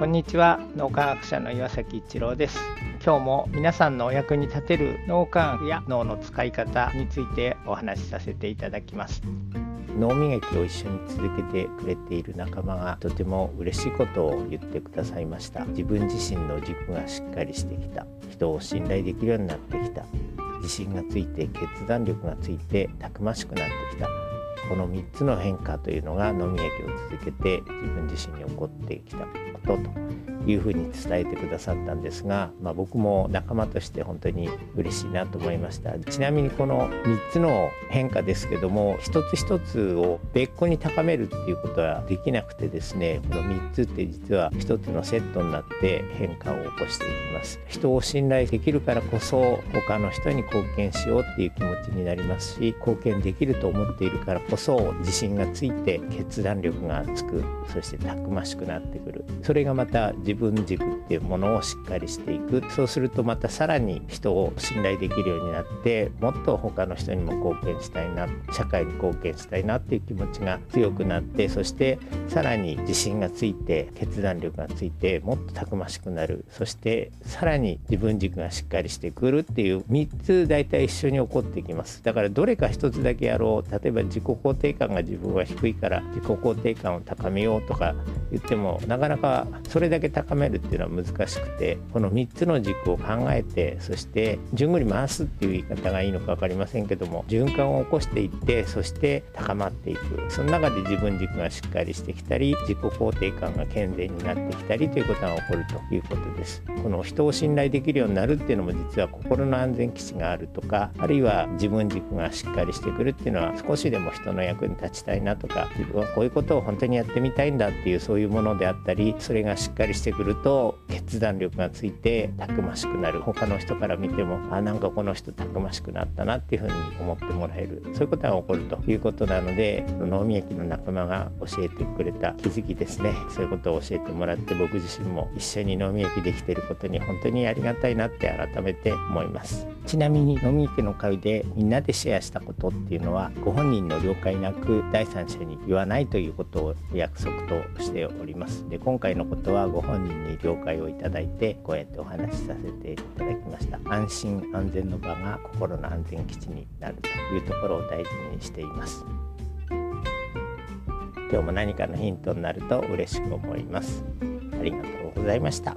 こんにちは。脳科学者の岩崎一郎です。今日も皆さんのお役に立てる脳科学や脳の使い方についてお話しさせていただきます。脳磨きを一緒に続けてくれている仲間がとても嬉しいことを言ってくださいました。自分自身の軸がしっかりしてきた。人を信頼できるようになってきた。自信がついて決断力がついてたくましくなってきた。この3つの変化というのが飲み焼きを続けて自分自身に起こってきたことというふうに伝えてくださったんですが、まあ、僕も仲間として本当に嬉しいなと思いました。ちなみにこの3つの変化ですけども一つ一つを別個に高めるっていうことはできなくてですねこの3つって実は一つのセットになって変化を起こしていきます。人を信頼できるからこそ他の人に貢献しようっていう気持ちになりますし貢献できると思っているからこそ自信がついて決断力がつくそしてたくましくなってくる。それがまた自自分軸っていうものをしっかりしていく。そうするとまたさらに人を信頼できるようになってもっと他の人にも貢献したいな社会に貢献したいなっていう気持ちが強くなってそしてさらに自信がついて決断力がついてもっとたくましくなる。そしてさらに自分軸がしっかりしてくるっていう3つ大体一緒に起こってきます。だからどれか1つだけやろう。例えば自己肯定感が自分は低いから自己肯定感を高めようとか言ってもなかなかそれだけ高高めるっていうのは難しくてこの3つの軸を考えてそして順繰り回すっていう言い方がいいのか分かりませんけども循環を起こしていってそして高まっていく。その中で自分軸がしっかりしてきたり自己肯定感が健全になってきたりということが起こるということです。この人を信頼できるようになるっていうのも実は心の安全基地があるとかあるいは自分軸がしっかりしてくるっていうのは少しでも人の役に立ちたいなとか自分はこういうことを本当にやってみたいんだっていうそういうものであったりそれがしっかりしててくると決断力がついてたくましくなる他の人から見てもあなんかこの人たくましくなった。なっていうふうに思ってもらえるそういうことが起こるということなので脳みやきの仲間が教えてくれた気づきですねそういうことを教えてもらって僕自身も一緒に脳みやきできてることに本当にありがたいなって改めて思います。ちなみに飲み池の会でみんなでシェアしたことっていうのはご本人の了解なく第三者に言わないということを約束としております。で今回のことはご本人に了解をいただいてこうやってお話しさせていただきました。安心安全の場が心の安全基地になるというところを大事にしています。今日も何かのヒントになると嬉しく思います。ありがとうございました。